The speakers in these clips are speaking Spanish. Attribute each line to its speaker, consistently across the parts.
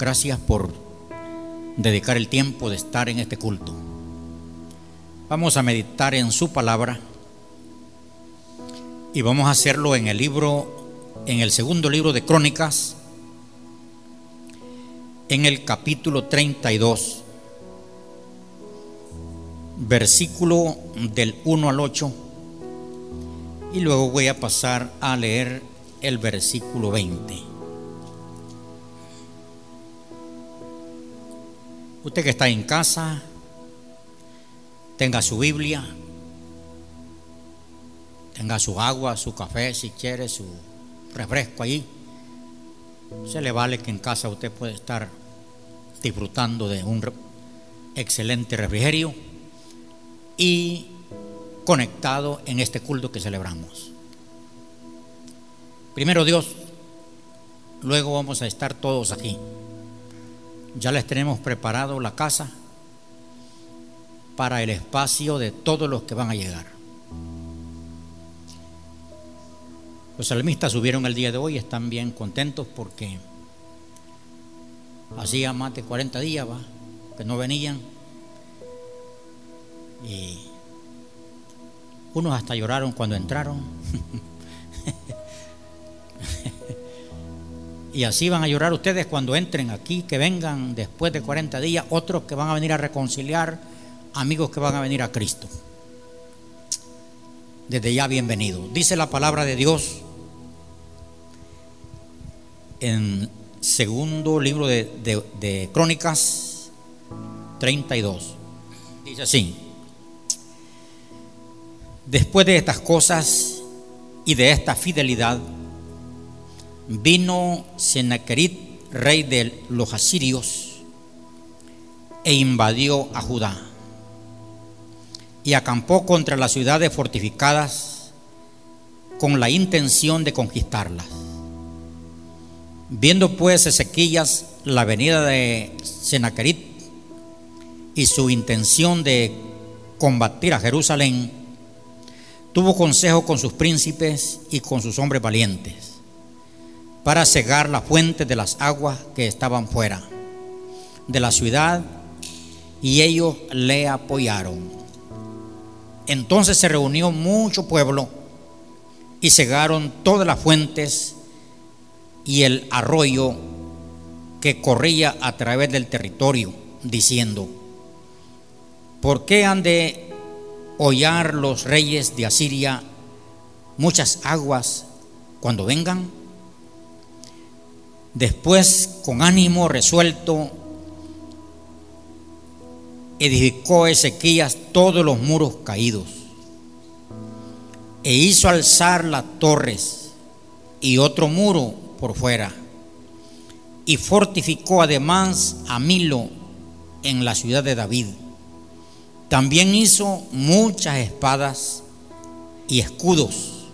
Speaker 1: Gracias por dedicar el tiempo de estar en este culto. Vamos a meditar en su palabra y vamos a hacerlo en el libro, en el segundo libro de Crónicas, en el capítulo 32, versículo del 1 al 8, y luego voy a pasar a leer el versículo 20. Usted que está en casa, tenga su Biblia, tenga su agua, su café, si quiere, su refresco ahí. Se le vale que en casa usted puede estar disfrutando de un excelente refrigerio y conectado en este culto que celebramos. Primero Dios, luego vamos a estar todos aquí. Ya les tenemos preparado la casa para el espacio de todos los que van a llegar. Los salmistas subieron el día de hoy, están bien contentos porque hacía más de 40 días ¿va? que no venían. Y unos hasta lloraron cuando entraron. Y así van a llorar ustedes cuando entren aquí, que vengan después de 40 días, otros que van a venir a reconciliar, amigos que van a venir a Cristo. Desde ya bienvenido. Dice la palabra de Dios en segundo libro de, de Crónicas 32. Dice así. Después de estas cosas y de esta fidelidad, vino Sennacherib, rey de los asirios, e invadió a Judá y acampó contra las ciudades fortificadas con la intención de conquistarlas. Viendo pues Ezequías la venida de Sennacherib y su intención de combatir a Jerusalén, tuvo consejo con sus príncipes y con sus hombres valientes para cegar la fuente de las aguas que estaban fuera de la ciudad y ellos le apoyaron. Entonces se reunió mucho pueblo y cegaron todas las fuentes y el arroyo que corría a través del territorio, diciendo, ¿por qué han de hollar los reyes de Asiria muchas aguas cuando vengan? Después, con ánimo resuelto, edificó Ezequías todos los muros caídos e hizo alzar las torres y otro muro por fuera y fortificó además a Milo en la ciudad de David. También hizo muchas espadas y escudos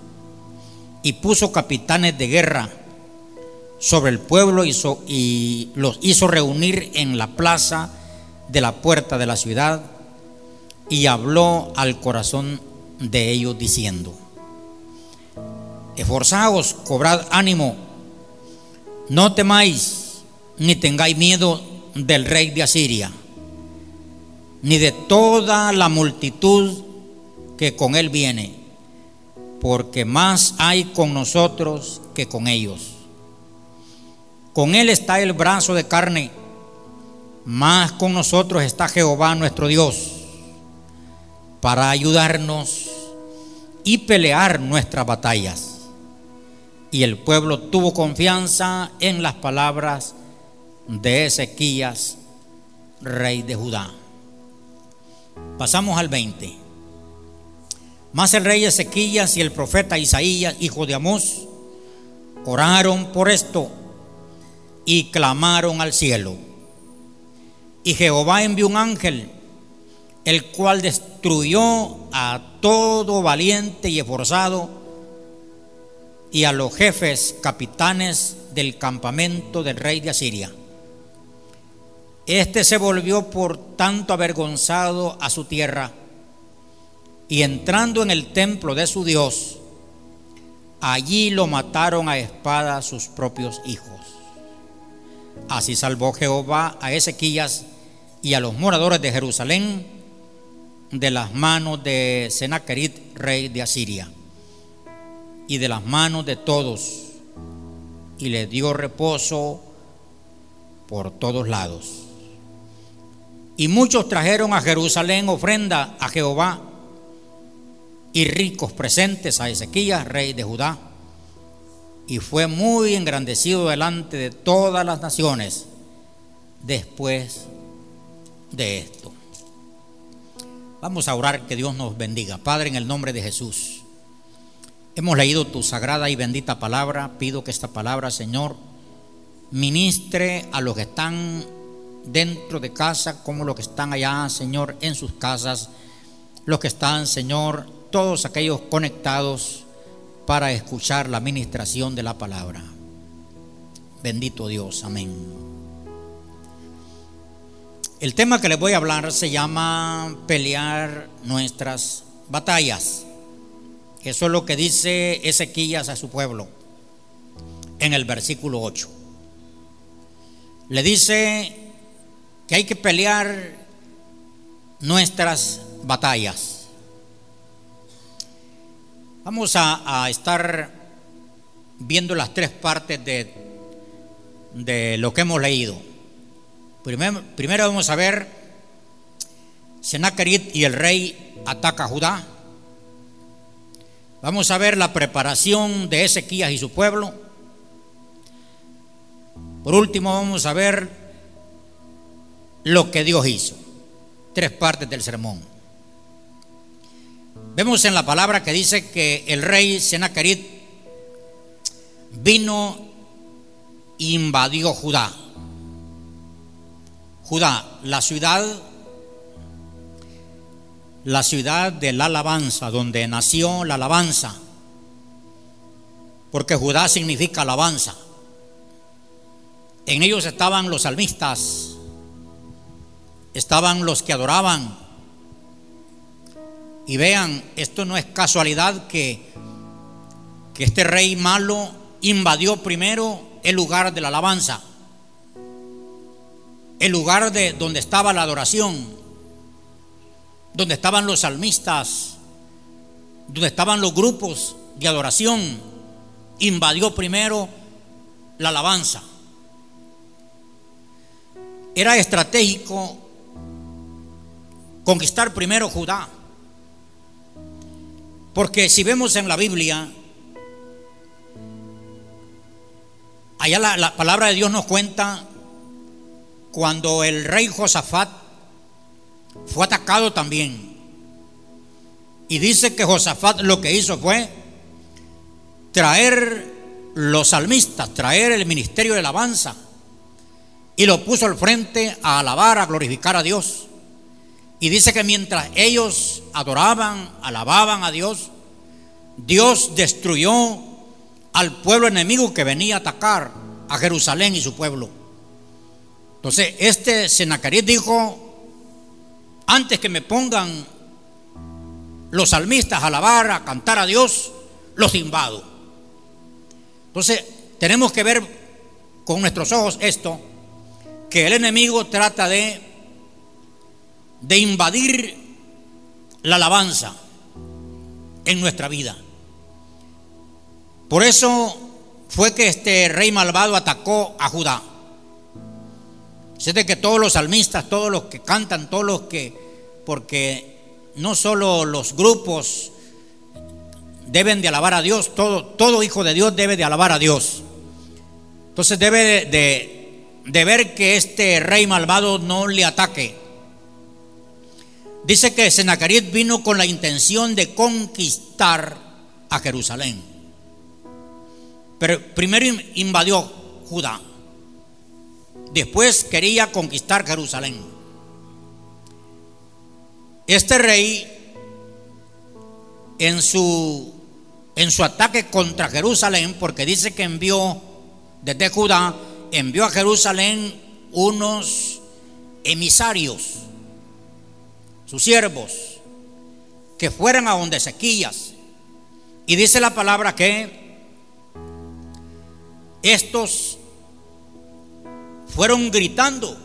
Speaker 1: y puso capitanes de guerra sobre el pueblo y los hizo reunir en la plaza de la puerta de la ciudad y habló al corazón de ellos diciendo, esforzaos, cobrad ánimo, no temáis ni tengáis miedo del rey de Asiria, ni de toda la multitud que con él viene, porque más hay con nosotros que con ellos. Con Él está el brazo de carne, más con nosotros está Jehová nuestro Dios, para ayudarnos y pelear nuestras batallas. Y el pueblo tuvo confianza en las palabras de Ezequías, rey de Judá. Pasamos al 20. Más el rey Ezequías y el profeta Isaías, hijo de Amós, oraron por esto y clamaron al cielo. Y Jehová envió un ángel, el cual destruyó a todo valiente y esforzado y a los jefes capitanes del campamento del rey de Asiria. Este se volvió por tanto avergonzado a su tierra y entrando en el templo de su Dios, allí lo mataron a espada sus propios hijos. Así salvó Jehová a Ezequías y a los moradores de Jerusalén de las manos de Sennacherib, rey de Asiria, y de las manos de todos, y le dio reposo por todos lados. Y muchos trajeron a Jerusalén ofrenda a Jehová y ricos presentes a Ezequías, rey de Judá. Y fue muy engrandecido delante de todas las naciones después de esto. Vamos a orar que Dios nos bendiga. Padre, en el nombre de Jesús. Hemos leído tu sagrada y bendita palabra. Pido que esta palabra, Señor, ministre a los que están dentro de casa como los que están allá, Señor, en sus casas, los que están, Señor, todos aquellos conectados para escuchar la ministración de la palabra. Bendito Dios, amén. El tema que les voy a hablar se llama pelear nuestras batallas. Eso es lo que dice Ezequías a su pueblo en el versículo 8. Le dice que hay que pelear nuestras batallas. Vamos a, estar viendo las tres partes de, de lo que hemos leído. Primero, primero vamos a ver Sennacherib y el rey ataca a Judá. Vamos a ver la preparación de Ezequías y su pueblo. Por último, vamos a ver lo que Dios hizo. Tres partes del sermón. Vemos en la palabra que dice que el rey Sennacherib vino e invadió Judá. Judá, la ciudad, la ciudad de la alabanza, donde nació la alabanza, porque Judá significa alabanza. En ellos estaban los salmistas, estaban los que adoraban. Y vean, esto no es casualidad que, que este rey malo invadió primero el lugar de la alabanza, el lugar de donde estaba la adoración, donde estaban los salmistas, donde estaban los grupos de adoración, invadió primero la alabanza. Era estratégico conquistar primero Judá. Porque si vemos en la Biblia, allá la, palabra de Dios nos cuenta cuando el rey Josafat fue atacado también. Y dice que Josafat lo que hizo fue traer los salmistas, traer el ministerio de alabanza y lo puso al frente a alabar, a glorificar a Dios. Y dice que mientras ellos adoraban, alababan a Dios, Dios destruyó al pueblo enemigo que venía a atacar a Jerusalén y su pueblo. Entonces, este Senacarit dijo, antes que me pongan los salmistas a alabar, a cantar a Dios, los invado. Entonces, tenemos que ver con nuestros ojos esto, que el enemigo trata de de invadir la alabanza en nuestra vida. Por eso fue que este rey malvado atacó a Judá. Sé de que todos los salmistas, todos los que cantan, todos los que, porque no solo los grupos deben de alabar a Dios, todo, todo hijo de Dios debe de alabar a Dios. Entonces debe de, de ver que este rey malvado no le ataque Dice que Sennacherib vino con la intención de conquistar a Jerusalén. Pero primero invadió Judá. Después quería conquistar Jerusalén. Este rey en su en su ataque contra Jerusalén, porque dice que envió desde Judá, envió a Jerusalén unos emisarios sus siervos, que fueran a donde Ezequías. Y dice la palabra que estos fueron gritando.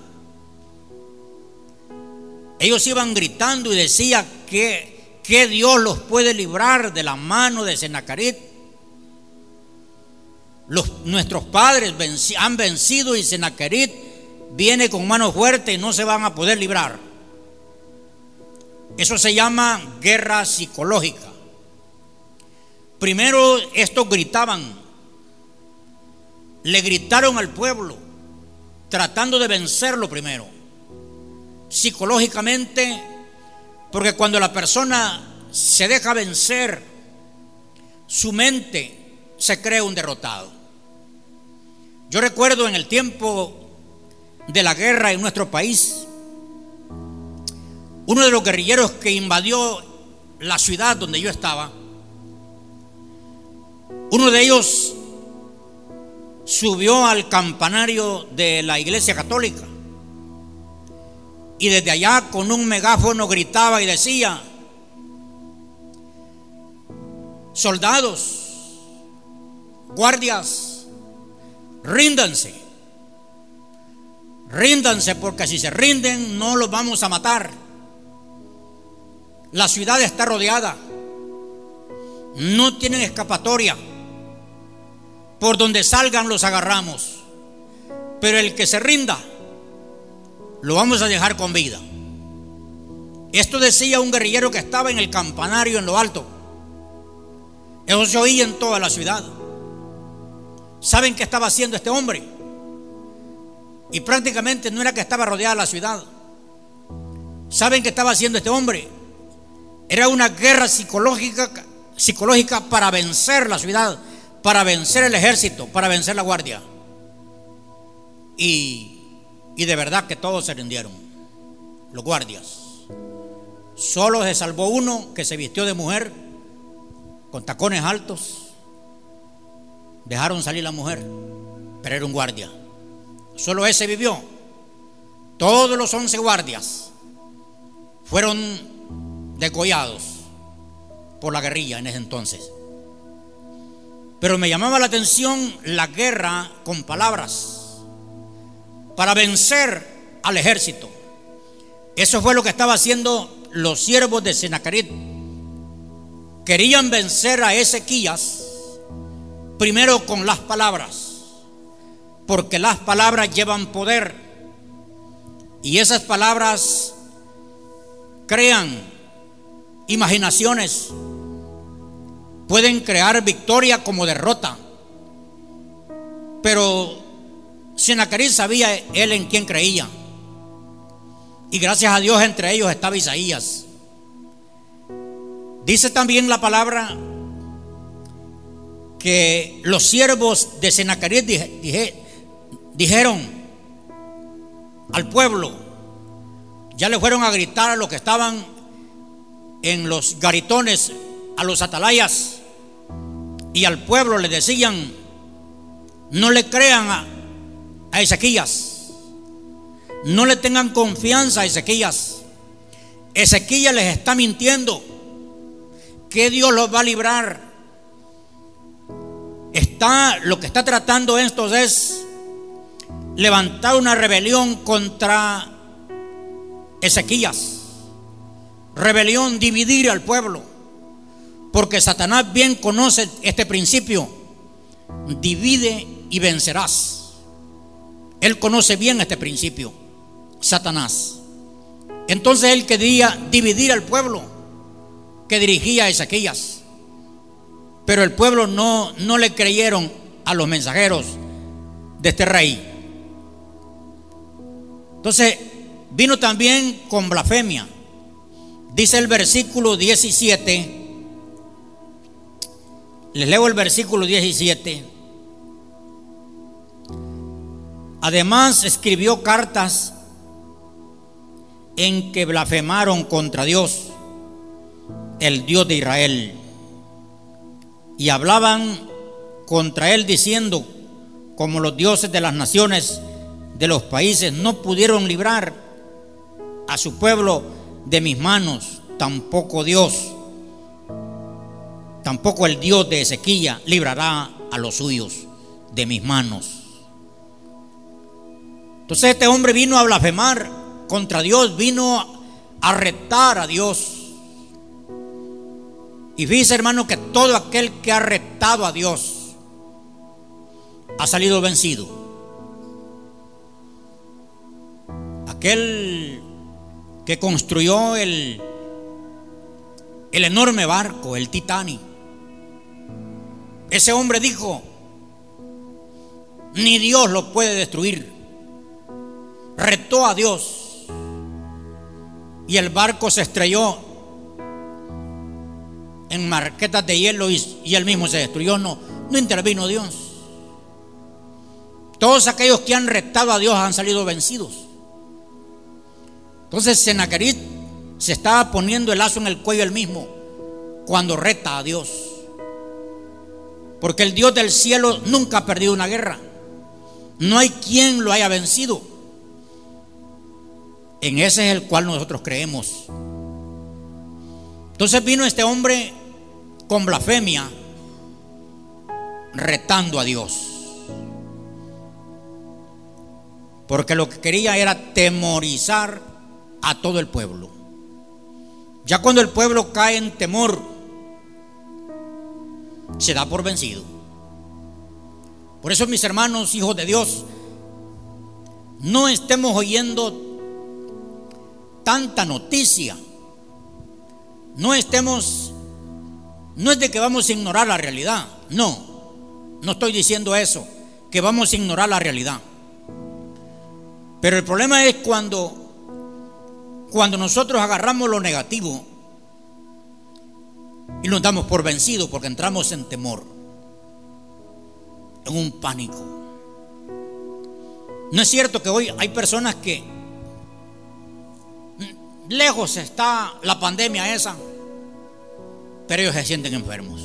Speaker 1: Ellos iban gritando y decía que, que Dios los puede librar de la mano de Senacarit. Los, nuestros padres han vencido y Senacarit viene con mano fuerte y no se van a poder librar. Eso se llama guerra psicológica. Primero estos gritaban, le gritaron al pueblo, tratando de vencerlo primero, psicológicamente, porque cuando la persona se deja vencer, su mente se cree un derrotado. Yo recuerdo en el tiempo de la guerra en nuestro país, uno de los guerrilleros que invadió la ciudad donde yo estaba, uno de ellos subió al campanario de la iglesia católica y desde allá con un megáfono gritaba y decía, soldados, guardias, ríndanse, ríndanse porque si se rinden no los vamos a matar. La ciudad está rodeada, no tienen escapatoria. Por donde salgan los agarramos. Pero el que se rinda, lo vamos a dejar con vida. Esto decía un guerrillero que estaba en el campanario en lo alto. Eso se oía en toda la ciudad. ¿Saben qué estaba haciendo este hombre? Y prácticamente no era que estaba rodeada la ciudad. ¿Saben qué estaba haciendo este hombre? Era una guerra psicológica, psicológica para vencer la ciudad, para vencer el ejército, para vencer la guardia. Y, y de verdad que todos se rindieron, los guardias. Solo se salvó uno que se vistió de mujer con tacones altos. Dejaron salir la mujer, pero era un guardia. Solo ese vivió. Todos los once guardias fueron degollados por la guerrilla en ese entonces. Pero me llamaba la atención la guerra con palabras para vencer al ejército. Eso fue lo que estaba haciendo los siervos de Senacarit. Querían vencer a Ezequías primero con las palabras, porque las palabras llevan poder y esas palabras crean imaginaciones pueden crear victoria como derrota. Pero Senacarit sabía él en quién creía. Y gracias a Dios entre ellos estaba Isaías. Dice también la palabra que los siervos de Senacarit dijeron al pueblo, ya le fueron a gritar a los que estaban en los garitones, a los atalayas, y al pueblo le decían, no le crean a, Ezequías, no le tengan confianza a Ezequías. Ezequías les está mintiendo, que Dios los va a librar. Está, lo que está tratando esto es levantar una rebelión contra Ezequías. Rebelión, dividir al pueblo. Porque Satanás bien conoce este principio. Divide y vencerás. Él conoce bien este principio. Satanás. Entonces él quería dividir al pueblo que dirigía a Ezequías. Pero el pueblo no, no le creyeron a los mensajeros de este rey. Entonces vino también con blasfemia. Dice el versículo 17 les leo el versículo 17. Además escribió cartas en que blasfemaron contra Dios, el Dios de Israel, y hablaban contra él diciendo, como los dioses de las naciones de los países no pudieron librar a su pueblo de mis manos, tampoco Dios Tampoco el Dios de Ezequiel librará a los suyos de mis manos. Entonces este hombre vino a blasfemar contra Dios, vino a retar a Dios. Y dice hermano que todo aquel que ha retado a Dios ha salido vencido. Aquel que construyó el, el enorme barco, el Titanic. Ese hombre dijo, ni Dios lo puede destruir. Retó a Dios y el barco se estrelló en marquetas de hielo y, y él mismo se destruyó. No, no intervino Dios. Todos aquellos que han retado a Dios han salido vencidos. Entonces Senaquerit se estaba poniendo el lazo en el cuello él mismo cuando reta a Dios. Porque el Dios del cielo nunca ha perdido una guerra. No hay quien lo haya vencido. En ese es el cual nosotros creemos. Entonces vino este hombre con blasfemia, retando a Dios. Porque lo que quería era temorizar a todo el pueblo. Ya cuando el pueblo cae en temor, se da por vencido. Por eso, mis hermanos, hijos de Dios, no estemos oyendo tanta noticia. No estemos, no es de que vamos a ignorar la realidad. No, no estoy diciendo eso, que vamos a ignorar la realidad. Pero el problema es cuando, cuando nosotros agarramos lo negativo y nos damos por vencidos porque entramos en temor, en un pánico. No es cierto que hoy hay personas que lejos está la pandemia esa, pero ellos se sienten enfermos.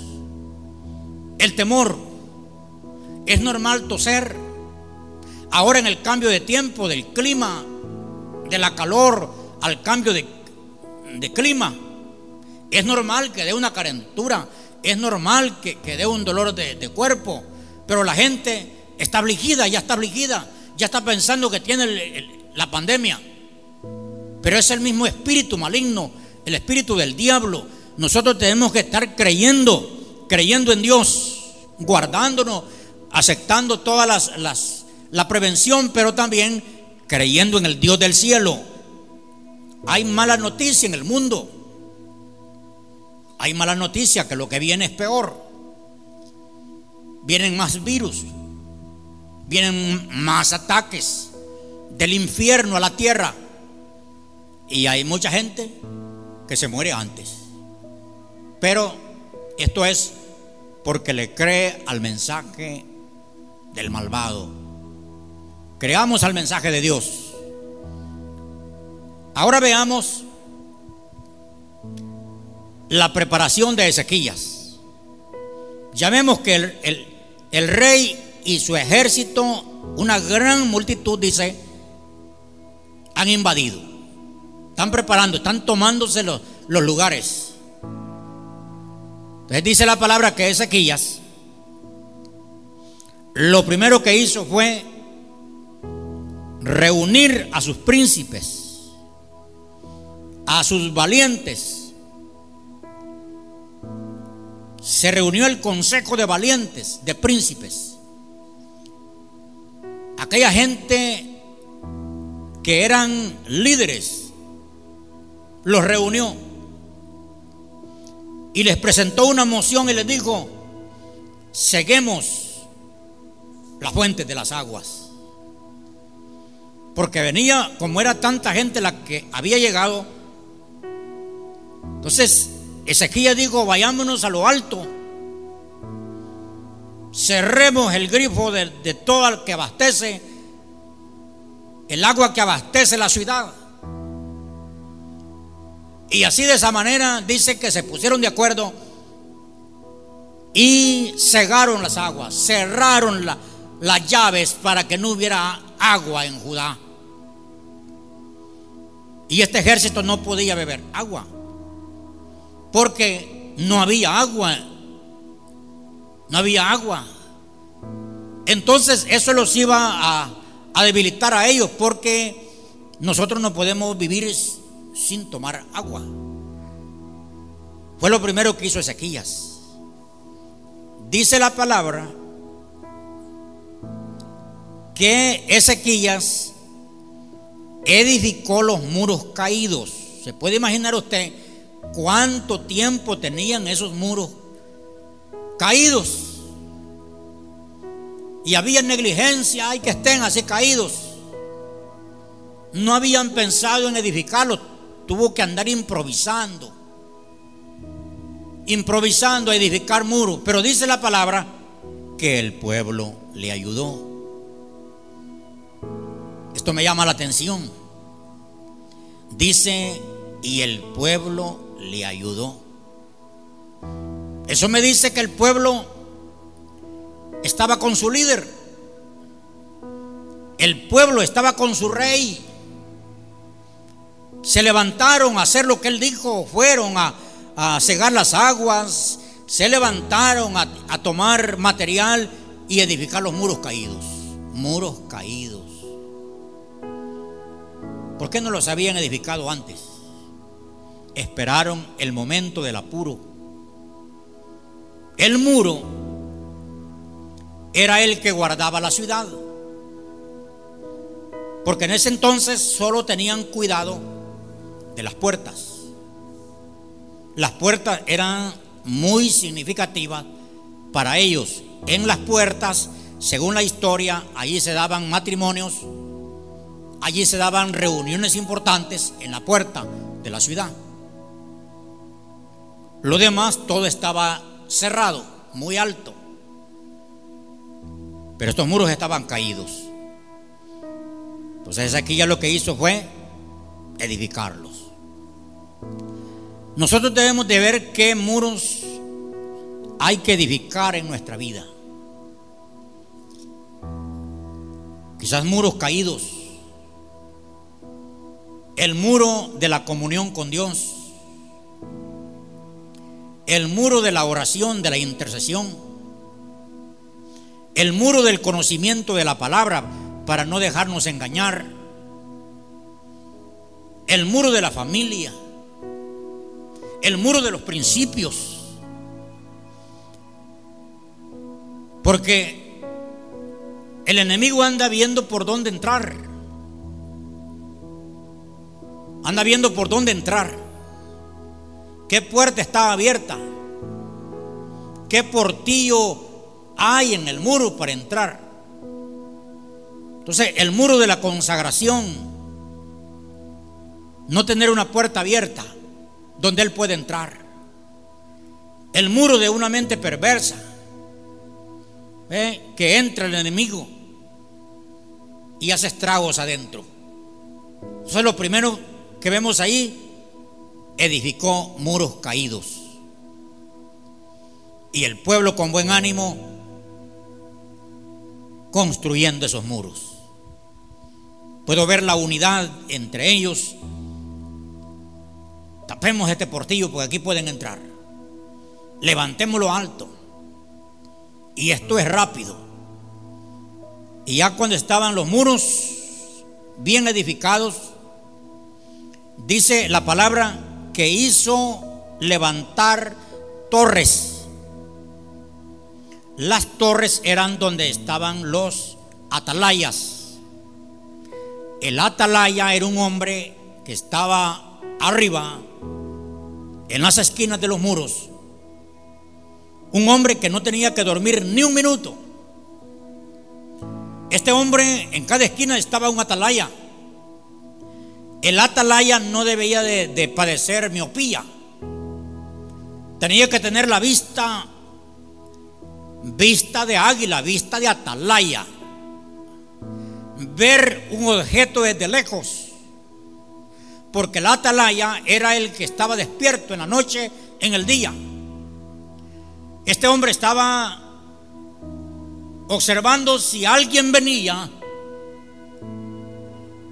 Speaker 1: El temor es normal toser. Ahora en el cambio de tiempo, del clima, de la calor al cambio de, clima, es normal que dé una carentura, es normal que, dé un dolor de, cuerpo, pero la gente está afligida, ya está afligida, ya está pensando que tiene la pandemia. Pero es el mismo espíritu maligno, el espíritu del diablo. Nosotros tenemos que estar creyendo, creyendo en Dios, guardándonos, aceptando todas las la prevención, pero también creyendo en el Dios del cielo. Hay mala noticia en el mundo. Hay mala noticia que lo que viene es peor. Vienen más virus, vienen más ataques del infierno a la tierra. Y hay mucha gente que se muere antes. Pero esto es porque le cree al mensaje del malvado. Creamos al mensaje de Dios. Ahora veamos la preparación de Ezequías. Ya vemos que el, el, rey y su ejército, una gran multitud, dice, han invadido. Están preparando, están tomándose los, los lugares. Entonces dice la palabra que Ezequías, lo primero que hizo fue reunir a sus príncipes, a sus valientes, se reunió el consejo de valientes, de príncipes. Aquella gente que eran líderes, los reunió y les presentó una moción y les dijo, seguemos las fuentes de las aguas. Porque venía, como era tanta gente la que había llegado, entonces Ezequiel dijo, vayámonos a lo alto. Cerremos el grifo de, todo el que abastece, el agua que abastece la ciudad. Y así de esa manera dice que se pusieron de acuerdo y cegaron las aguas, cerraron las llaves para que no hubiera agua en Judá. Y este ejército no podía beber agua porque no había agua. No había agua. Entonces eso los iba a, debilitar a ellos porque nosotros no podemos vivir sin tomar agua. Fue lo primero que hizo Ezequías. Dice la palabra que Ezequías edificó los muros caídos. ¿Se puede imaginar usted cuánto tiempo tenían esos muros caídos? Y había negligencia, hay que estén así caídos. No habían pensado en edificarlos, tuvo que andar improvisando. Improvisando a edificar muros. Pero dice la palabra que el pueblo le ayudó. Esto me llama la atención. Dice, y el pueblo le ayudó. Eso me dice que el pueblo estaba con su líder. El pueblo estaba con su rey. Se levantaron a hacer lo que él dijo. Fueron a, cegar las aguas. Se levantaron a, tomar material y edificar los muros caídos. Muros caídos. ¿Por qué no los habían edificado antes? Esperaron el momento del apuro. El muro era el que guardaba la ciudad. Porque en ese entonces solo tenían cuidado de las puertas. Las puertas eran muy significativas para ellos. En las puertas, según la historia, allí se daban matrimonios, allí se daban reuniones importantes en la puerta de la ciudad. Lo demás todo estaba cerrado, muy alto. Pero estos muros estaban caídos. Entonces aquí ya lo que hizo fue edificarlos. Nosotros debemos de ver qué muros hay que edificar en nuestra vida. Quizás muros caídos. El muro de la comunión con Dios. El muro de la oración, de la intercesión el muro del conocimiento de la palabra para no dejarnos engañar, el muro de la familia, el muro de los principios, porque el enemigo anda viendo por dónde entrar, anda viendo por dónde entrar, qué puerta está abierta, qué portillo hay en el muro para entrar. Entonces, el muro de la consagración, no tener una puerta abierta donde Él puede entrar. El muro de una mente perversa, que entra el enemigo y hace estragos adentro. Eso es lo primero que vemos ahí, edificó muros caídos. Y el pueblo con buen ánimo construyendo esos muros. Puedo ver la unidad entre ellos. Tapemos este portillo porque aquí pueden entrar. Levantémoslo alto. Y esto es rápido. Y ya cuando estaban los muros bien edificados, dice la palabra que hizo levantar torres las torres eran donde estaban los atalayas. El atalaya era un hombre que estaba arriba, en las esquinas de los muros. Un hombre que no tenía que dormir ni un minuto. Este hombre en cada esquina estaba un atalaya. El atalaya no debía de, de padecer miopía. Tenía que tener la vista vista de águila, vista de atalaya, ver un objeto desde lejos, porque la atalaya era el que estaba despierto en la noche, en el día. Este hombre estaba observando si alguien venía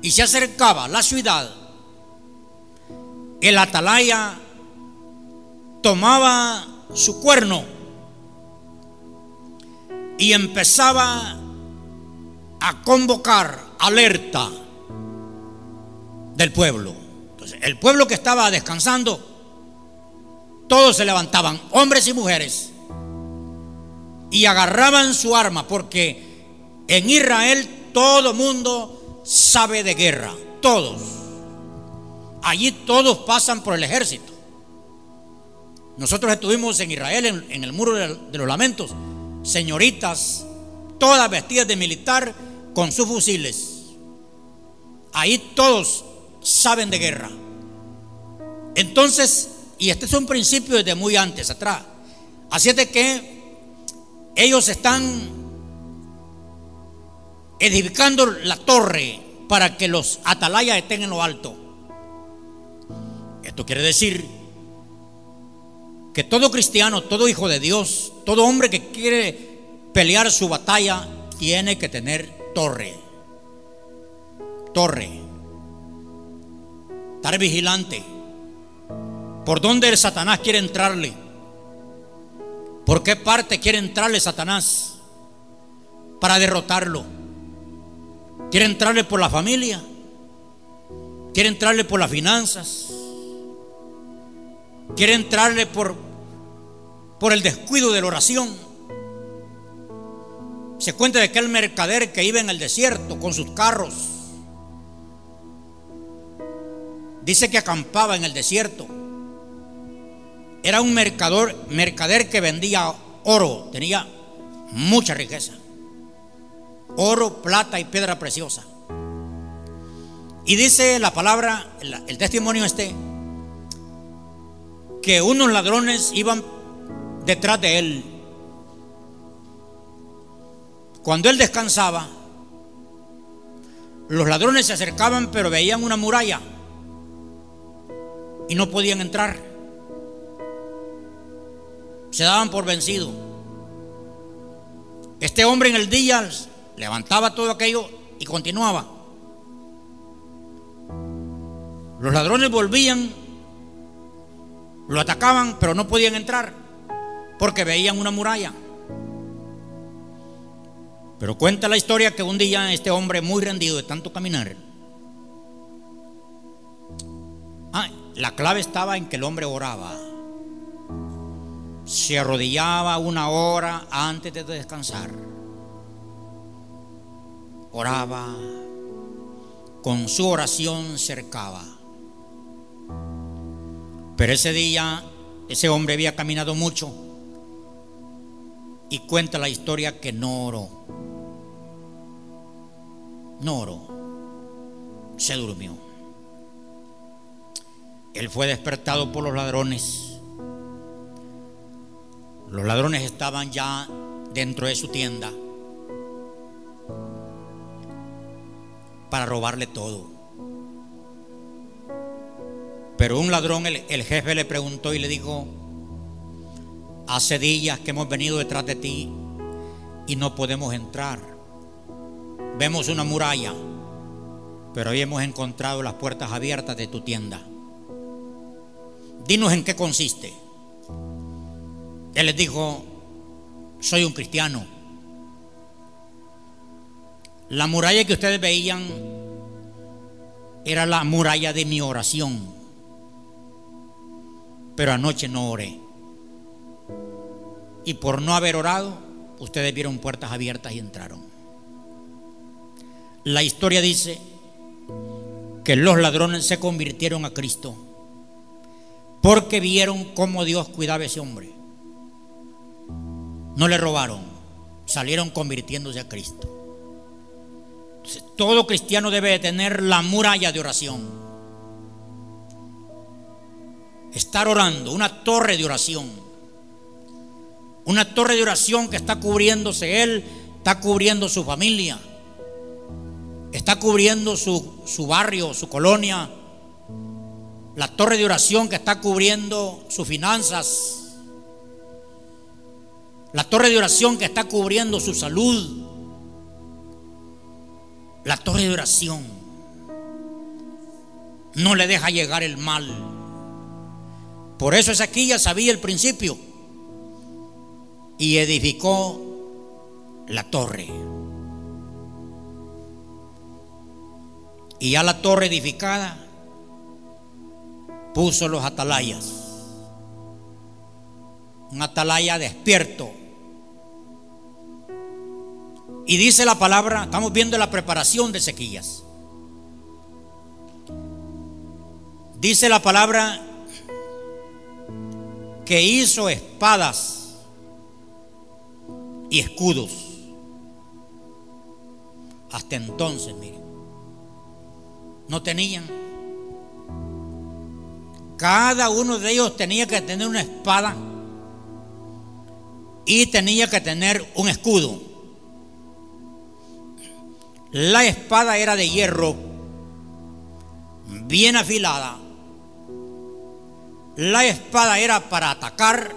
Speaker 1: y se acercaba la ciudad. El atalaya tomaba su cuerno y empezaba a convocar alerta del pueblo. Entonces, el pueblo que estaba descansando, todos se levantaban, hombres y mujeres, y agarraban su arma, porque en Israel todo mundo sabe de guerra, todos. Allí todos pasan por el ejército. Nosotros estuvimos en Israel, en, el muro de, de los lamentos, señoritas, todas vestidas de militar, con sus fusiles. Ahí todos saben de guerra. Entonces, y este es un principio desde muy antes atrás. Así es de que ellos están edificando la torre para que los atalayas estén en lo alto. Esto quiere decir que todo cristiano, todo hijo de Dios, todo hombre que quiere pelear su batalla, tiene que tener torre. Torre. Estar vigilante. ¿Por dónde el Satanás quiere entrarle? ¿Por qué parte quiere entrarle Satanás? Para derrotarlo. ¿Quiere entrarle por la familia? ¿Quiere entrarle por las finanzas? ¿Quiere entrarle por, por el descuido de la oración? Se cuenta de aquel mercader que iba en el desierto con sus carros. Dice que acampaba en el desierto. Era un mercador, mercader que vendía oro, tenía mucha riqueza. Oro, plata y piedra preciosa. Y dice la palabra, el testimonio este, que unos ladrones iban detrás de él cuando él descansaba, los ladrones se acercaban pero veían una muralla y no podían entrar. Se daban por vencido. Este hombre en el día levantaba todo aquello y continuaba. Los ladrones volvían, lo atacaban, pero no podían entrar porque veían una muralla. Pero cuenta la historia que un día este hombre muy rendido de tanto caminar, la clave estaba en que el hombre oraba. Se arrodillaba una hora antes de descansar. Oraba, con su oración cercaba. Pero ese día ese hombre había caminado mucho y cuenta la historia que no oró no oró, se durmió. Él fue despertado por los ladrones. Los ladrones estaban ya dentro de su tienda para robarle todo. Pero un ladrón, el, jefe le preguntó y le dijo, hace días que hemos venido detrás de ti y no podemos entrar. Vemos una muralla, pero hoy hemos encontrado las puertas abiertas de tu tienda. Dinos en qué consiste. Él les dijo, soy un cristiano. La muralla que ustedes veían era la muralla de mi oración. Pero anoche no oré. Y por no haber orado, ustedes vieron puertas abiertas y entraron. La historia dice que los ladrones se convirtieron a Cristo porque vieron cómo Dios cuidaba a ese hombre. No le robaron, salieron convirtiéndose a Cristo. Todo cristiano debe tener la muralla de oración. Estar orando, una torre de oración. Una torre de oración que está cubriéndose él, está cubriendo su familia está cubriendo su, barrio, su colonia, la torre de oración que está cubriendo sus finanzas, la torre de oración que está cubriendo su salud, la torre de oración no le deja llegar el mal. Por eso ya sabía el principio y edificó la torre. y a la torre edificada puso los atalayas. Un atalaya despierto. Y dice la palabra, estamos viendo la preparación de sequillas. Dice la palabra que hizo espadas y escudos. Hasta entonces, miren, no tenían. Cada uno de ellos tenía que tener una espada y tenía que tener un escudo. La espada era de hierro, bien afilada. La espada era para atacar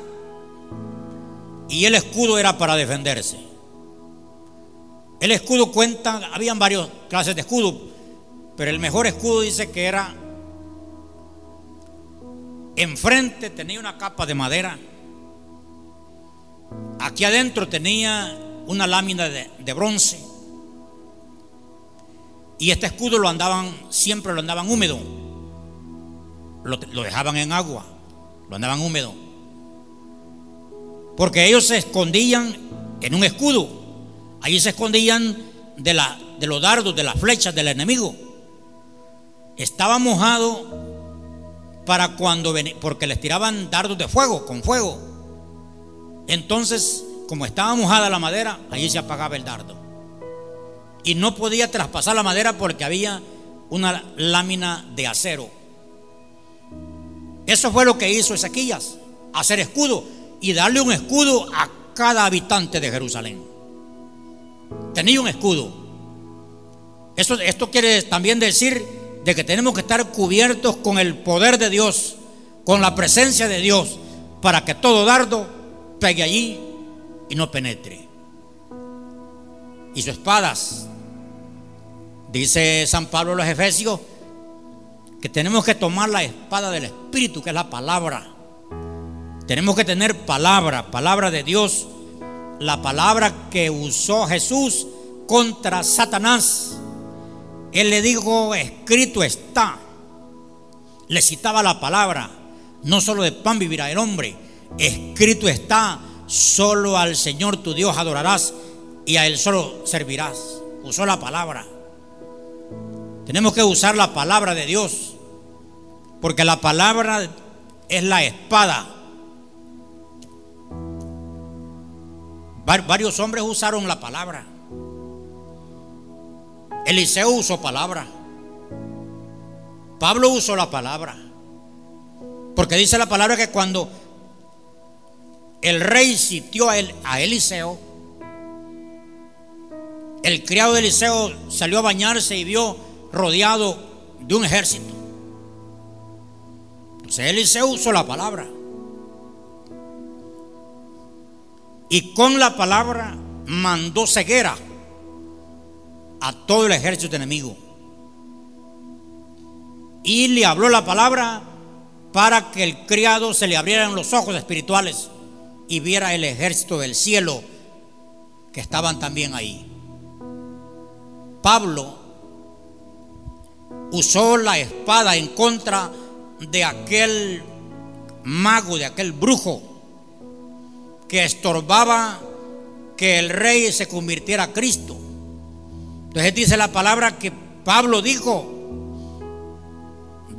Speaker 1: y el escudo era para defenderse. El escudo cuenta, habían varias clases de escudo, pero el mejor escudo dice que era enfrente tenía una capa de madera, aquí adentro tenía una lámina de, de bronce y este escudo lo andaban, siempre lo andaban húmedo, lo, lo dejaban en agua, lo andaban húmedo, porque ellos se escondían en un escudo Allí se escondían de, la, de los dardos, de las flechas del enemigo. Estaba mojado para cuando venía, porque les tiraban dardos de fuego, con fuego. Entonces, como estaba mojada la madera, allí se apagaba el dardo. Y no podía traspasar la madera porque había una lámina de acero. Eso fue lo que hizo Ezequías, hacer escudo y darle un escudo a cada habitante de Jerusalén. Tenía un escudo. Esto, esto quiere también decir de que tenemos que estar cubiertos con el poder de Dios, con la presencia de Dios, para que todo dardo pegue allí y no penetre. Y sus espadas, dice San Pablo a los Efesios, que tenemos que tomar la espada del Espíritu, que es la palabra. Tenemos que tener palabra, palabra de Dios la palabra que usó Jesús contra Satanás. Él le dijo, escrito está. Le citaba la palabra, no solo de pan vivirá el hombre, escrito está, solo al Señor tu Dios adorarás y a Él solo servirás. Usó la palabra. Tenemos que usar la palabra de Dios, porque la palabra es la espada Varios hombres usaron la palabra. Eliseo usó palabra. Pablo usó la palabra. Porque dice la palabra que cuando el rey sitió a, a Eliseo, el criado de Eliseo salió a bañarse y vio rodeado de un ejército. Entonces Eliseo usó la palabra. y con la palabra mandó ceguera a todo el ejército enemigo. Y le habló la palabra para que el criado se le abrieran los ojos espirituales y viera el ejército del cielo que estaban también ahí. Pablo usó la espada en contra de aquel mago, de aquel brujo que estorbaba que el rey se convirtiera a Cristo. Entonces dice la palabra que Pablo dijo,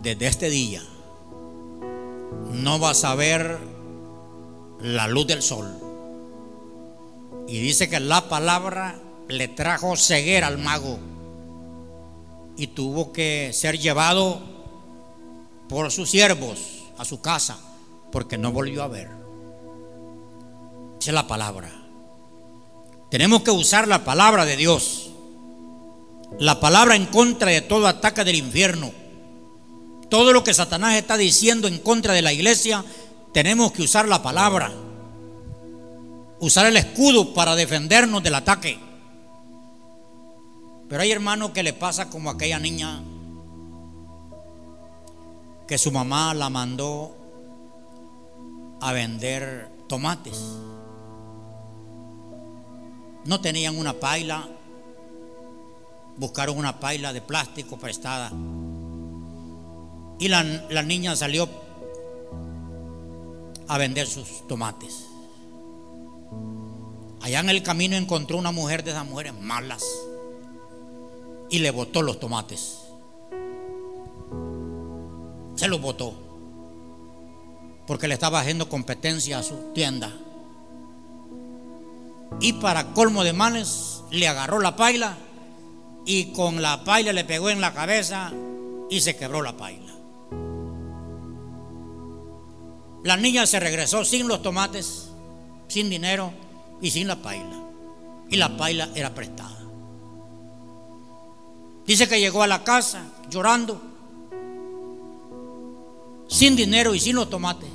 Speaker 1: desde este día no vas a ver la luz del sol. Y dice que la palabra le trajo ceguera al mago y tuvo que ser llevado por sus siervos a su casa porque no volvió a ver es la palabra. Tenemos que usar la palabra de Dios. La palabra en contra de todo ataque del infierno. Todo lo que Satanás está diciendo en contra de la iglesia, tenemos que usar la palabra. Usar el escudo para defendernos del ataque. Pero hay hermanos que le pasa como aquella niña que su mamá la mandó a vender tomates no tenían una paila, buscaron una paila de plástico prestada. Y la, la niña salió a vender sus tomates. Allá en el camino encontró una mujer de esas mujeres malas y le botó los tomates. Se los botó porque le estaba haciendo competencia a su tienda. Y para colmo de males, le agarró la paila y con la paila le pegó en la cabeza y se quebró la paila. La niña se regresó sin los tomates, sin dinero y sin la paila. Y la paila era prestada. Dice que llegó a la casa llorando, sin dinero y sin los tomates.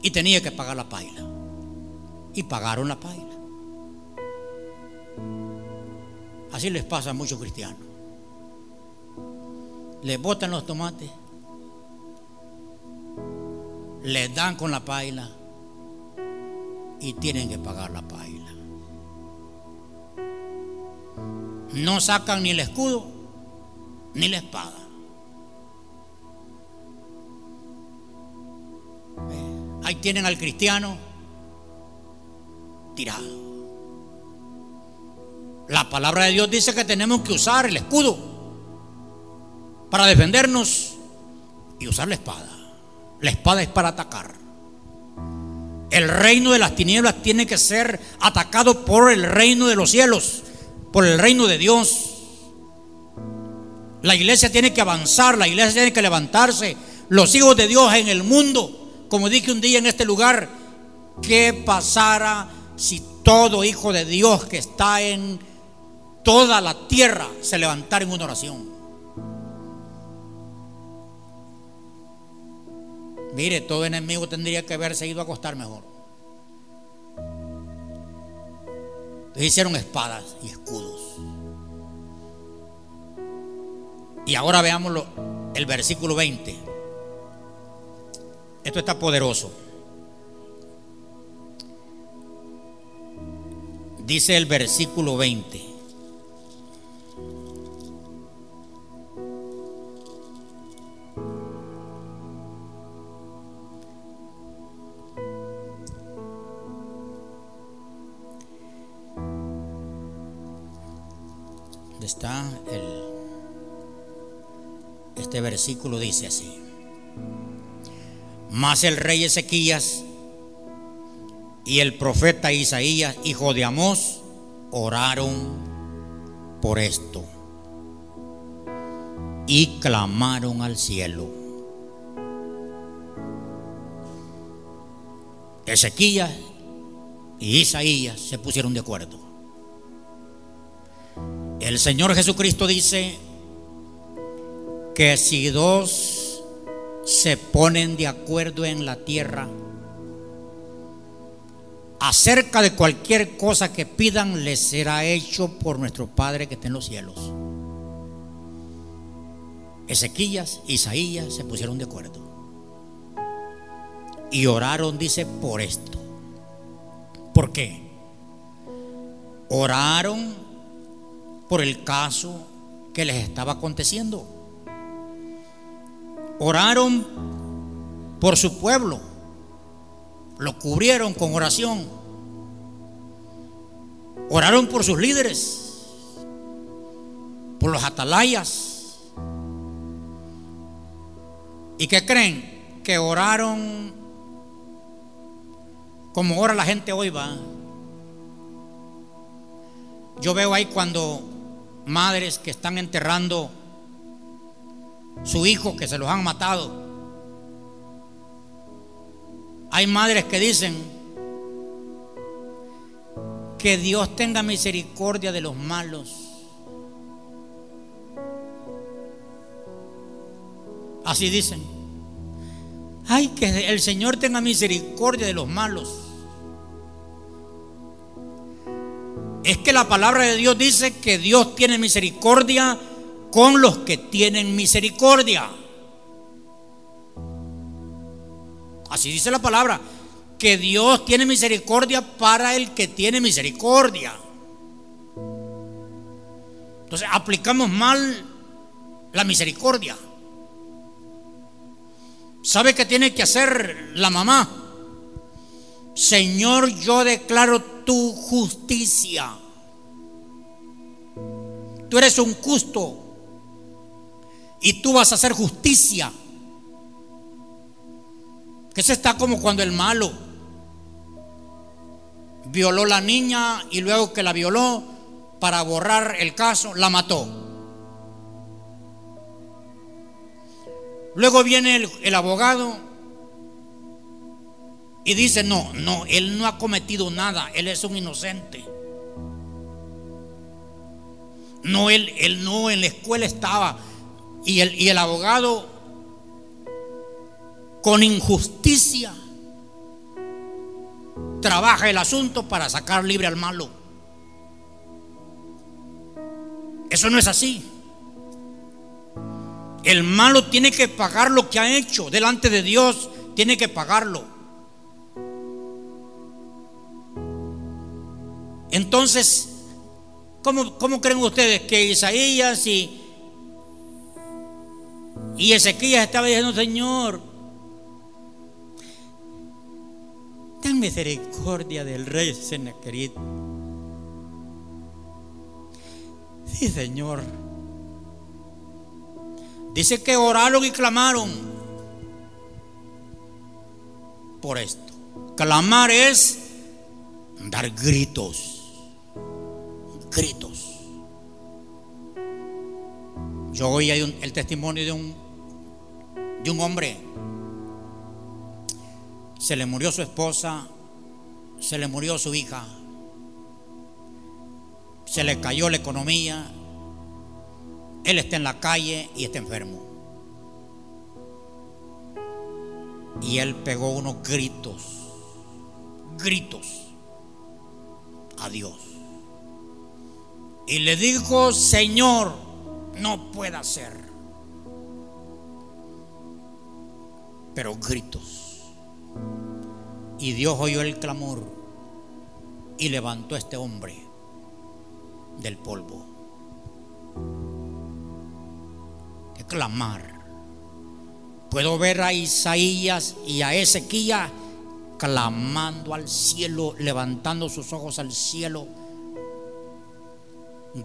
Speaker 1: Y tenía que pagar la paila. Y pagaron la paila. Así les pasa a muchos cristianos. Les botan los tomates, les dan con la paila y tienen que pagar la paila. No sacan ni el escudo ni la espada. Ahí tienen al cristiano tirado. La palabra de Dios dice que tenemos que usar el escudo para defendernos y usar la espada. La espada es para atacar. El reino de las tinieblas tiene que ser atacado por el reino de los cielos, por el reino de Dios. La iglesia tiene que avanzar, la iglesia tiene que levantarse. Los hijos de Dios en el mundo, como dije un día en este lugar, ¿qué pasara si todo hijo de Dios que está en toda la tierra se levantara en una oración? Mire, todo enemigo tendría que haberse ido a acostar mejor. Entonces hicieron espadas y escudos. Y ahora veámoslo, el versículo 20. Esto está poderoso. Dice el versículo 20. Versículo dice así. Mas el rey Ezequías y el profeta Isaías, hijo de Amós, oraron por esto y clamaron al cielo. Ezequías y Isaías se pusieron de acuerdo. El Señor Jesucristo dice que si dos se ponen de acuerdo en la tierra acerca de cualquier cosa que pidan, les será hecho por nuestro Padre que está en los cielos. Ezequías, Isaías se pusieron de acuerdo. Y oraron, dice, por esto. ¿Por qué? Oraron por el caso que les estaba aconteciendo. Oraron por su pueblo, lo cubrieron con oración. Oraron por sus líderes, por los atalayas. ¿Y qué creen? Que oraron como ora la gente hoy va. Yo veo ahí cuando madres que están enterrando su hijo que se los han matado. Hay madres que dicen que Dios tenga misericordia de los malos. Así dicen. Ay, que el Señor tenga misericordia de los malos. Es que la palabra de Dios dice que Dios tiene misericordia con los que tienen misericordia. Así dice la palabra, que Dios tiene misericordia para el que tiene misericordia. Entonces aplicamos mal la misericordia. ¿Sabe qué tiene que hacer la mamá? Señor, yo declaro tu justicia. Tú eres un justo y tú vas a hacer justicia. Que se está como cuando el malo violó la niña y luego que la violó, para borrar el caso, la mató. Luego viene el, abogado y dice, no, no, él no ha cometido nada, él es un inocente. No, él, él no en la escuela estaba. Y el, y el abogado con injusticia trabaja el asunto para sacar libre al malo. Eso no es así. El malo tiene que pagar lo que ha hecho delante de Dios, tiene que pagarlo. Entonces, ¿cómo, cómo creen ustedes que Isaías y, y Ezequías estaban diciendo, Señor, ten misericordia del rey Sennacherib? Sí, Señor. Dice que oraron y clamaron por esto. Clamar es dar gritos. Gritos. Yo oí el testimonio de un, de un hombre. Se le murió su esposa, se le murió su hija se le cayó la economía, él está en la calle y está enfermo. Y él pegó unos gritos, gritos a Dios. Y le dijo, Señor, no puede ser. Pero gritos. Y Dios oyó el clamor y levantó a este hombre del polvo. Clamar. Puedo ver a Isaías y a Ezequiel clamando al cielo, levantando sus ojos al cielo,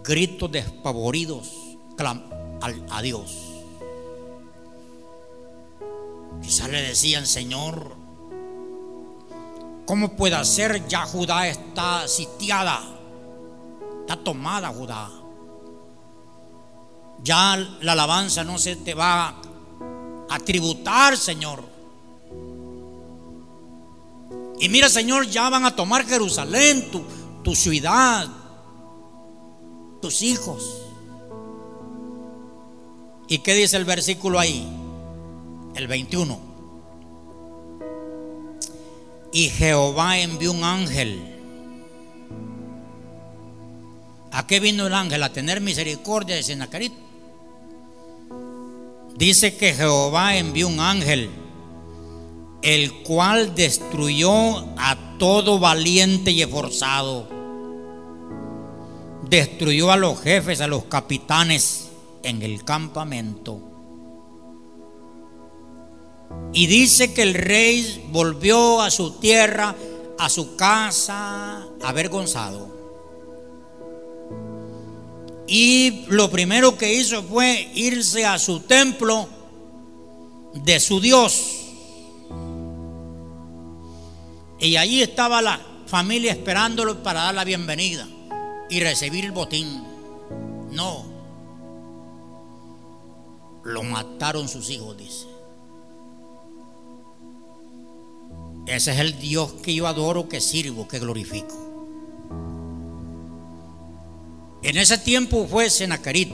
Speaker 1: gritos despavoridos a Dios. Quizás le decían, Señor, ¿cómo puede ser? Ya Judá está sitiada. Está tomada Judá. Ya la alabanza no se te va a tributar, Señor. Y mira, Señor, ya van a tomar Jerusalén, tu, tu ciudad, tus hijos. ¿Y qué dice el versículo ahí? El 21. Y Jehová envió un ángel ¿A qué vino el ángel? A tener misericordia de Senacarit. Dice que Jehová envió un ángel, el cual destruyó a todo valiente y esforzado. Destruyó a los jefes, a los capitanes en el campamento. Y dice que el rey volvió a su tierra, a su casa, avergonzado. Y lo primero que hizo fue irse a su templo de su Dios. Y allí estaba la familia esperándolo para dar la bienvenida y recibir el botín. No. Lo mataron sus hijos, dice. Ese es el Dios que yo adoro, que sirvo, que glorifico. En ese tiempo fue Senacarit.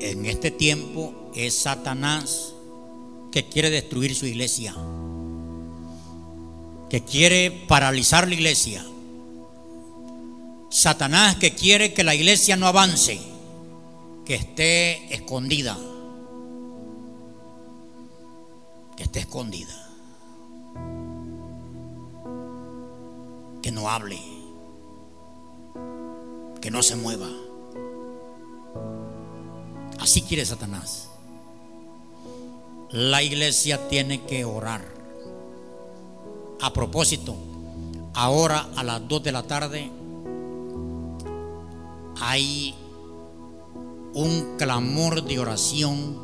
Speaker 1: En este tiempo es Satanás que quiere destruir su iglesia, que quiere paralizar la iglesia. Satanás que quiere que la iglesia no avance, que esté escondida, que esté escondida, que no hable que no se mueva. Así quiere Satanás. La iglesia tiene que orar. A propósito, ahora a las 2 de la tarde hay un clamor de oración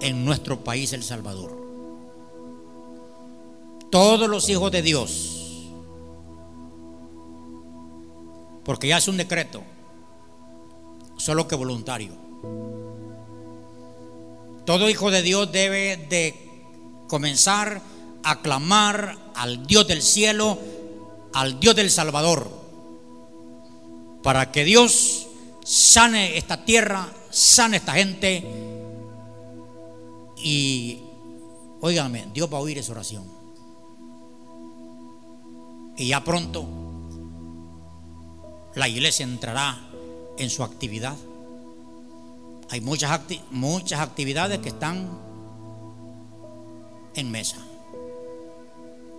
Speaker 1: en nuestro país, El Salvador. Todos los hijos de Dios, porque ya es un decreto, solo que voluntario. Todo hijo de Dios debe de comenzar a clamar al Dios del cielo, al Dios del Salvador, para que Dios sane esta tierra, sane esta gente y, óigame, Dios va a oír esa oración. Y ya pronto la iglesia entrará en su actividad. Hay muchas, muchas actividades que están en mesa.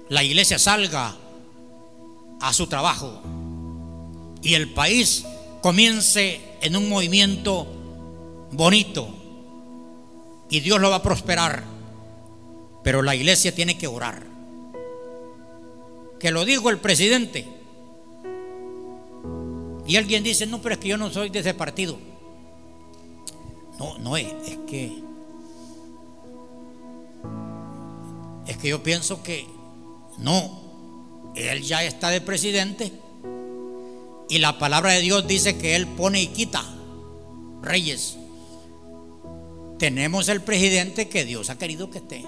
Speaker 1: La iglesia salga a su trabajo y el país comience en un movimiento bonito y Dios lo va a prosperar. Pero la iglesia tiene que orar. Que lo dijo el presidente. Y alguien dice, no, pero es que yo no soy de ese partido. No, no es, es que... Es que yo pienso que no, él ya está de presidente y la palabra de Dios dice que Él pone y quita reyes. Tenemos el presidente que Dios ha querido que esté.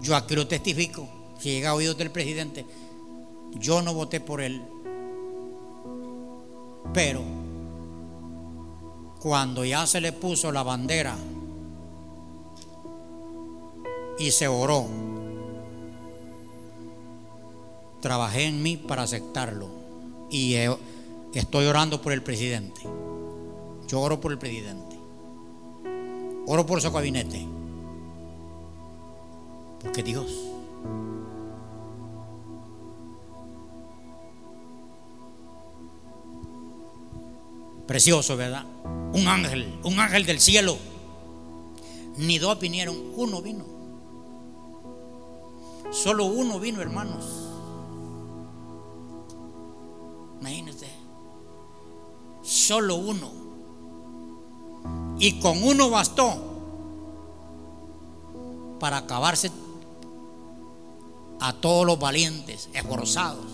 Speaker 1: Yo aquí lo testifico. Si llega a oídos del presidente, yo no voté por él. Pero cuando ya se le puso la bandera y se oró, trabajé en mí para aceptarlo y estoy orando por el presidente. Yo oro por el presidente. Oro por su gabinete. Porque Dios Precioso, ¿verdad? Un ángel, un ángel del cielo. Ni dos vinieron, uno vino. Solo uno vino, hermanos. Imagínense. Solo uno. Y con uno bastó para acabarse a todos los valientes, esforzados.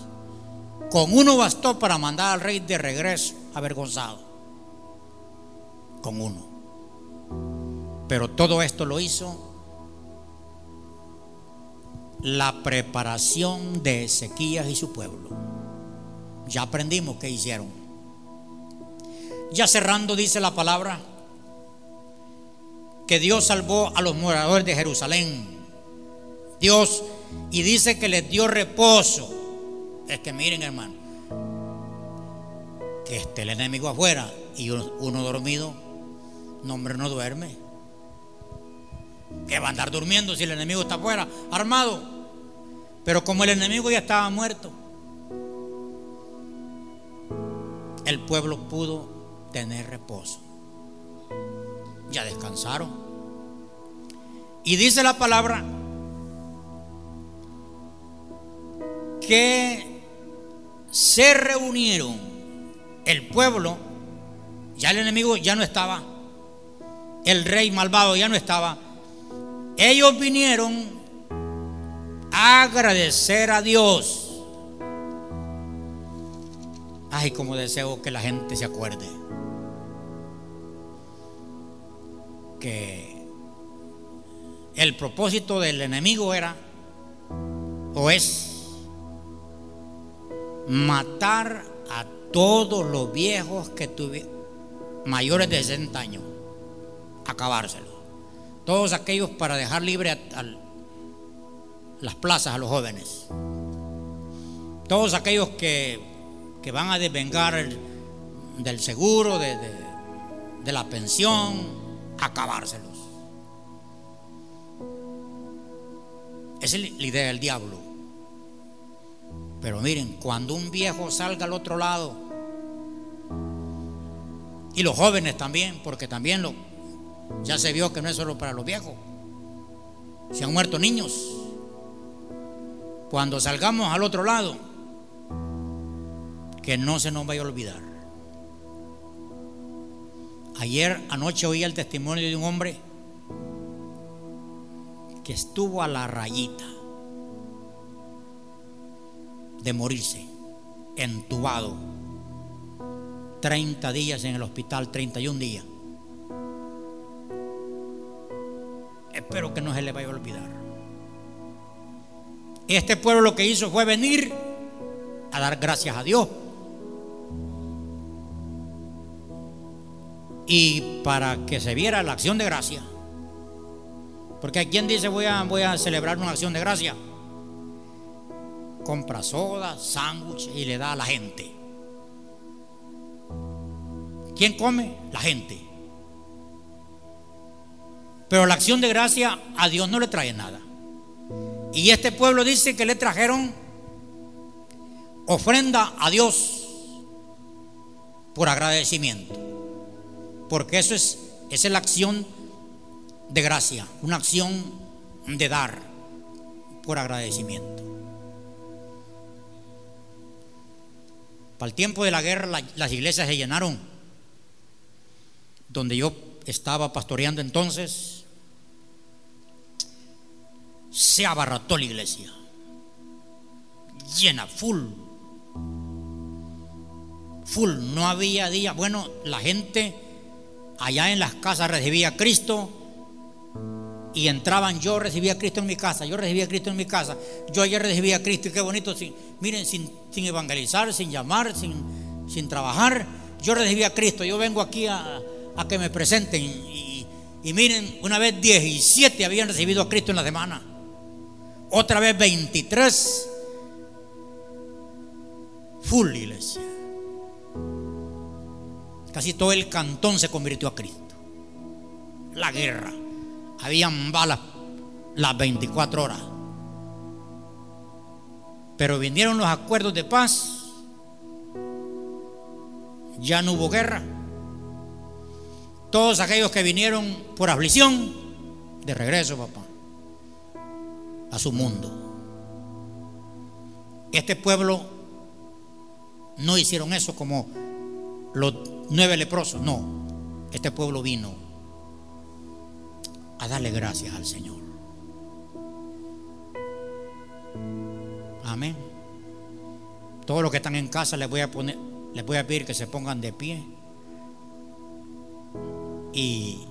Speaker 1: Con uno bastó para mandar al rey de regreso avergonzado. Con uno. Pero todo esto lo hizo la preparación de Ezequías y su pueblo. Ya aprendimos qué hicieron. Ya cerrando dice la palabra que Dios salvó a los moradores de Jerusalén. Dios y dice que les dio reposo. Es que miren hermano, que esté el enemigo afuera y uno, dormido, no hombre no duerme. Que va a andar durmiendo si el enemigo está afuera, armado. Pero como el enemigo ya estaba muerto, el pueblo pudo tener reposo. Ya descansaron. Y dice la palabra que se reunieron el pueblo, ya el enemigo ya no estaba, el rey malvado ya no estaba. Ellos vinieron a agradecer a Dios Ay, como deseo que la gente se acuerde que el propósito del enemigo era o es matar a todos los viejos que tuvieron mayores de 60 años, acabárselos. Todos aquellos para dejar libre las plazas a los jóvenes. Todos aquellos que que van a desvengar del seguro, de, de la pensión, acabárselos. Esa es la idea del diablo. Pero miren, cuando un viejo salga al otro lado, y los jóvenes también, porque también lo, ya se vio que no es solo para los viejos, se han muerto niños. Cuando salgamos al otro lado, que no se nos vaya a olvidar. Ayer anoche oí el testimonio de un hombre que estuvo a la rayita de morirse, entubado, 30 días en el hospital, 31 días. Espero que no se le vaya a olvidar. Este pueblo lo que hizo fue venir a dar gracias a Dios. Y para que se viera la acción de gracia. Porque hay quien dice voy a, voy a celebrar una acción de gracia. Compra soda, sándwich y le da a la gente. ¿Quién come? La gente. Pero la acción de gracia a Dios no le trae nada. Y este pueblo dice que le trajeron ofrenda a Dios por agradecimiento. Porque eso es, es la acción de gracia, una acción de dar por agradecimiento. Para el tiempo de la guerra las iglesias se llenaron. Donde yo estaba pastoreando entonces, se abarrató la iglesia. Llena, full. Full. No había día. Bueno, la gente allá en las casas recibía a Cristo y entraban. Yo recibía a Cristo en mi casa. Yo recibía a Cristo en mi casa. Yo ayer recibía a Cristo y qué bonito. Sin, miren, sin, evangelizar, sin llamar, sin, sin trabajar. Yo recibí a Cristo. Yo vengo aquí a, a que me presenten. Y, y miren, una vez 17 habían recibido a Cristo en la semana otra vez 23. Full. Casi todo el cantón se convirtió a Cristo. La guerra. Habían balas las 24 horas. Pero vinieron los acuerdos de paz. Ya no hubo guerra. Todos aquellos que vinieron por aflicción, de regreso, papá a su mundo. Este pueblo no hicieron eso como los nueve leprosos, no. Este pueblo vino a darle gracias al Señor. Amén. Todos los que están en casa les voy a poner, les voy a pedir que se pongan de pie. Y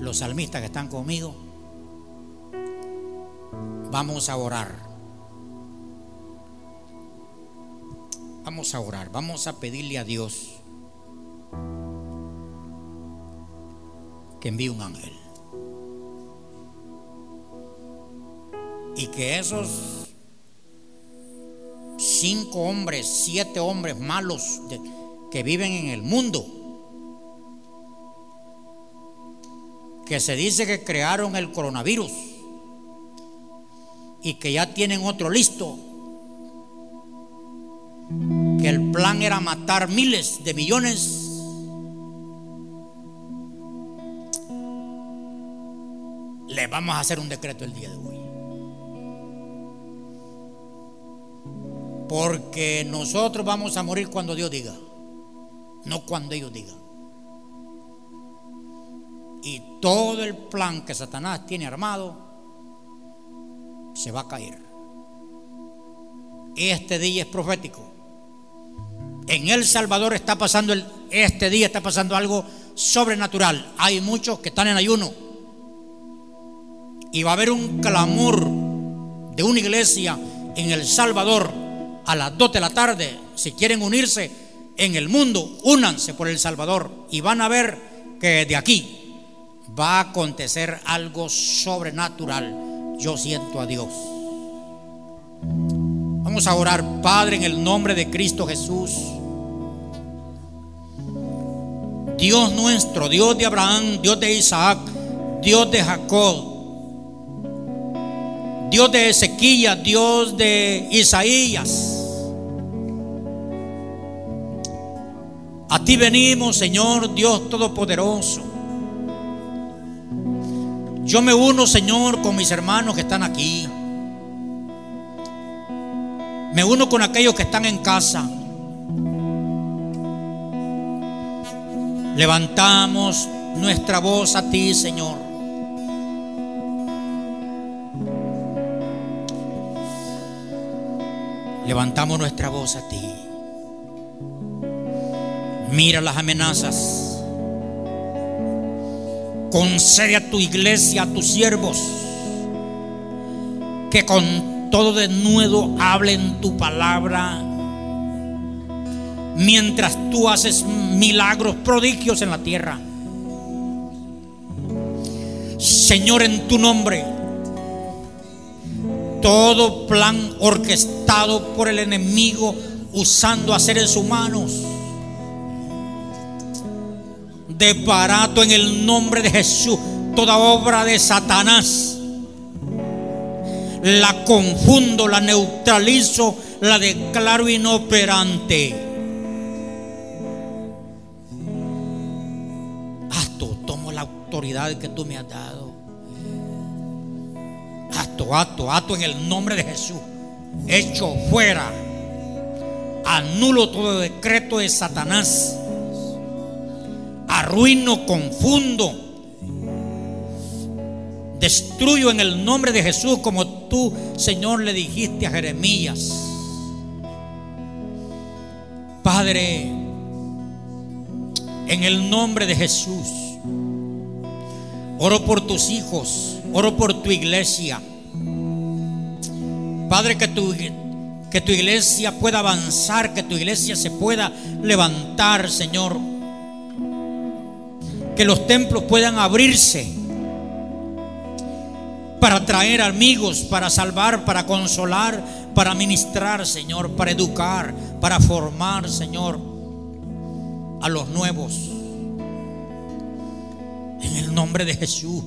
Speaker 1: los salmistas que están conmigo, vamos a orar. Vamos a orar, vamos a pedirle a Dios que envíe un ángel. Y que esos cinco hombres, siete hombres malos que viven en el mundo, que se dice que crearon el coronavirus y que ya tienen otro listo, que el plan era matar miles de millones. Le vamos a hacer un decreto el día de hoy. Porque nosotros vamos a morir cuando Dios diga, no cuando ellos digan y todo el plan que Satanás tiene armado se va a caer. Este día es profético. En El Salvador está pasando el, este día está pasando algo sobrenatural. Hay muchos que están en ayuno. Y va a haber un clamor de una iglesia en El Salvador a las 2 de la tarde. Si quieren unirse en el mundo, únanse por El Salvador y van a ver que de aquí va a acontecer algo sobrenatural. Yo siento a Dios. Vamos a orar, Padre, en el nombre de Cristo Jesús. Dios nuestro, Dios de Abraham, Dios de Isaac, Dios de Jacob. Dios de Ezequiel, Dios de Isaías. A ti venimos, Señor Dios Todopoderoso. Yo me uno, Señor, con mis hermanos que están aquí. Me uno con aquellos que están en casa. Levantamos nuestra voz a ti, Señor. Levantamos nuestra voz a ti. Mira las amenazas. Concede a tu iglesia, a tus siervos, que con todo denuedo hablen tu palabra mientras tú haces milagros, prodigios en la tierra. Señor, en tu nombre, todo plan orquestado por el enemigo usando a seres humanos, de barato en el nombre de Jesús, toda obra de Satanás, la confundo, la neutralizo, la declaro inoperante. que tú me has dado. Acto, acto, acto en el nombre de Jesús. Hecho fuera. Anulo todo decreto de Satanás. Arruino, confundo. Destruyo en el nombre de Jesús como tú, Señor, le dijiste a Jeremías. Padre, en el nombre de Jesús. Oro por tus hijos, oro por tu iglesia. Padre, que tu, que tu iglesia pueda avanzar, que tu iglesia se pueda levantar, Señor. Que los templos puedan abrirse para traer amigos, para salvar, para consolar, para ministrar, Señor, para educar, para formar, Señor, a los nuevos. En el nombre de Jesús,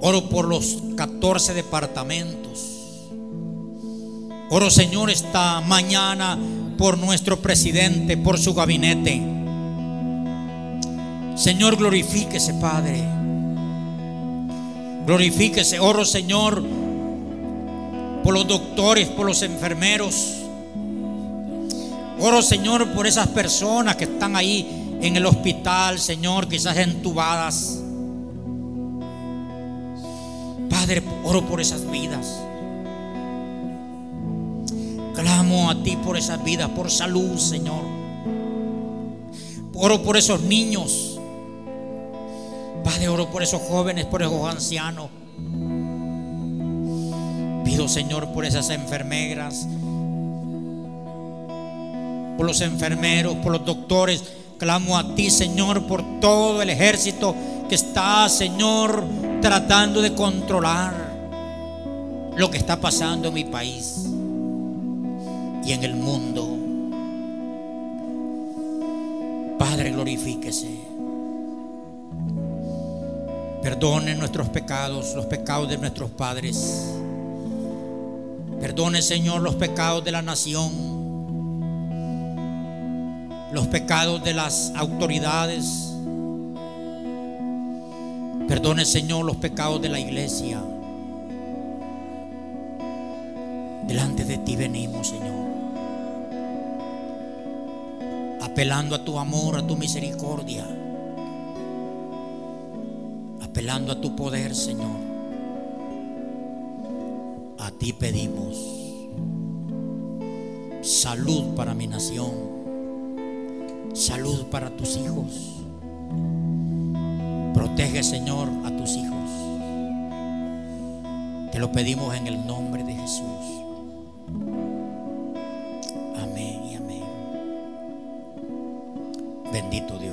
Speaker 1: oro por los 14 departamentos. Oro, Señor, esta mañana por nuestro presidente, por su gabinete. Señor, glorifíquese, Padre. Glorifíquese. Oro, Señor, por los doctores, por los enfermeros. Oro, Señor, por esas personas que están ahí en el hospital, Señor, quizás entubadas. Padre, oro por esas vidas. Clamo a ti por esas vidas, por salud, Señor. Oro por esos niños. Padre, oro por esos jóvenes, por esos ancianos. Pido, Señor, por esas enfermeras, por los enfermeros, por los doctores Clamo a ti, Señor, por todo el ejército que está, Señor, tratando de controlar lo que está pasando en mi país y en el mundo. Padre, glorifíquese. Perdone nuestros pecados, los pecados de nuestros padres. Perdone, Señor, los pecados de la nación los pecados de las autoridades. Perdone, Señor, los pecados de la iglesia. Delante de ti venimos, Señor. Apelando a tu amor, a tu misericordia. Apelando a tu poder, Señor. A ti pedimos salud para mi nación salud para tus hijos. Protege, Señor, a tus hijos. Te lo pedimos en el nombre de Jesús. Amén y amén. Bendito Dios.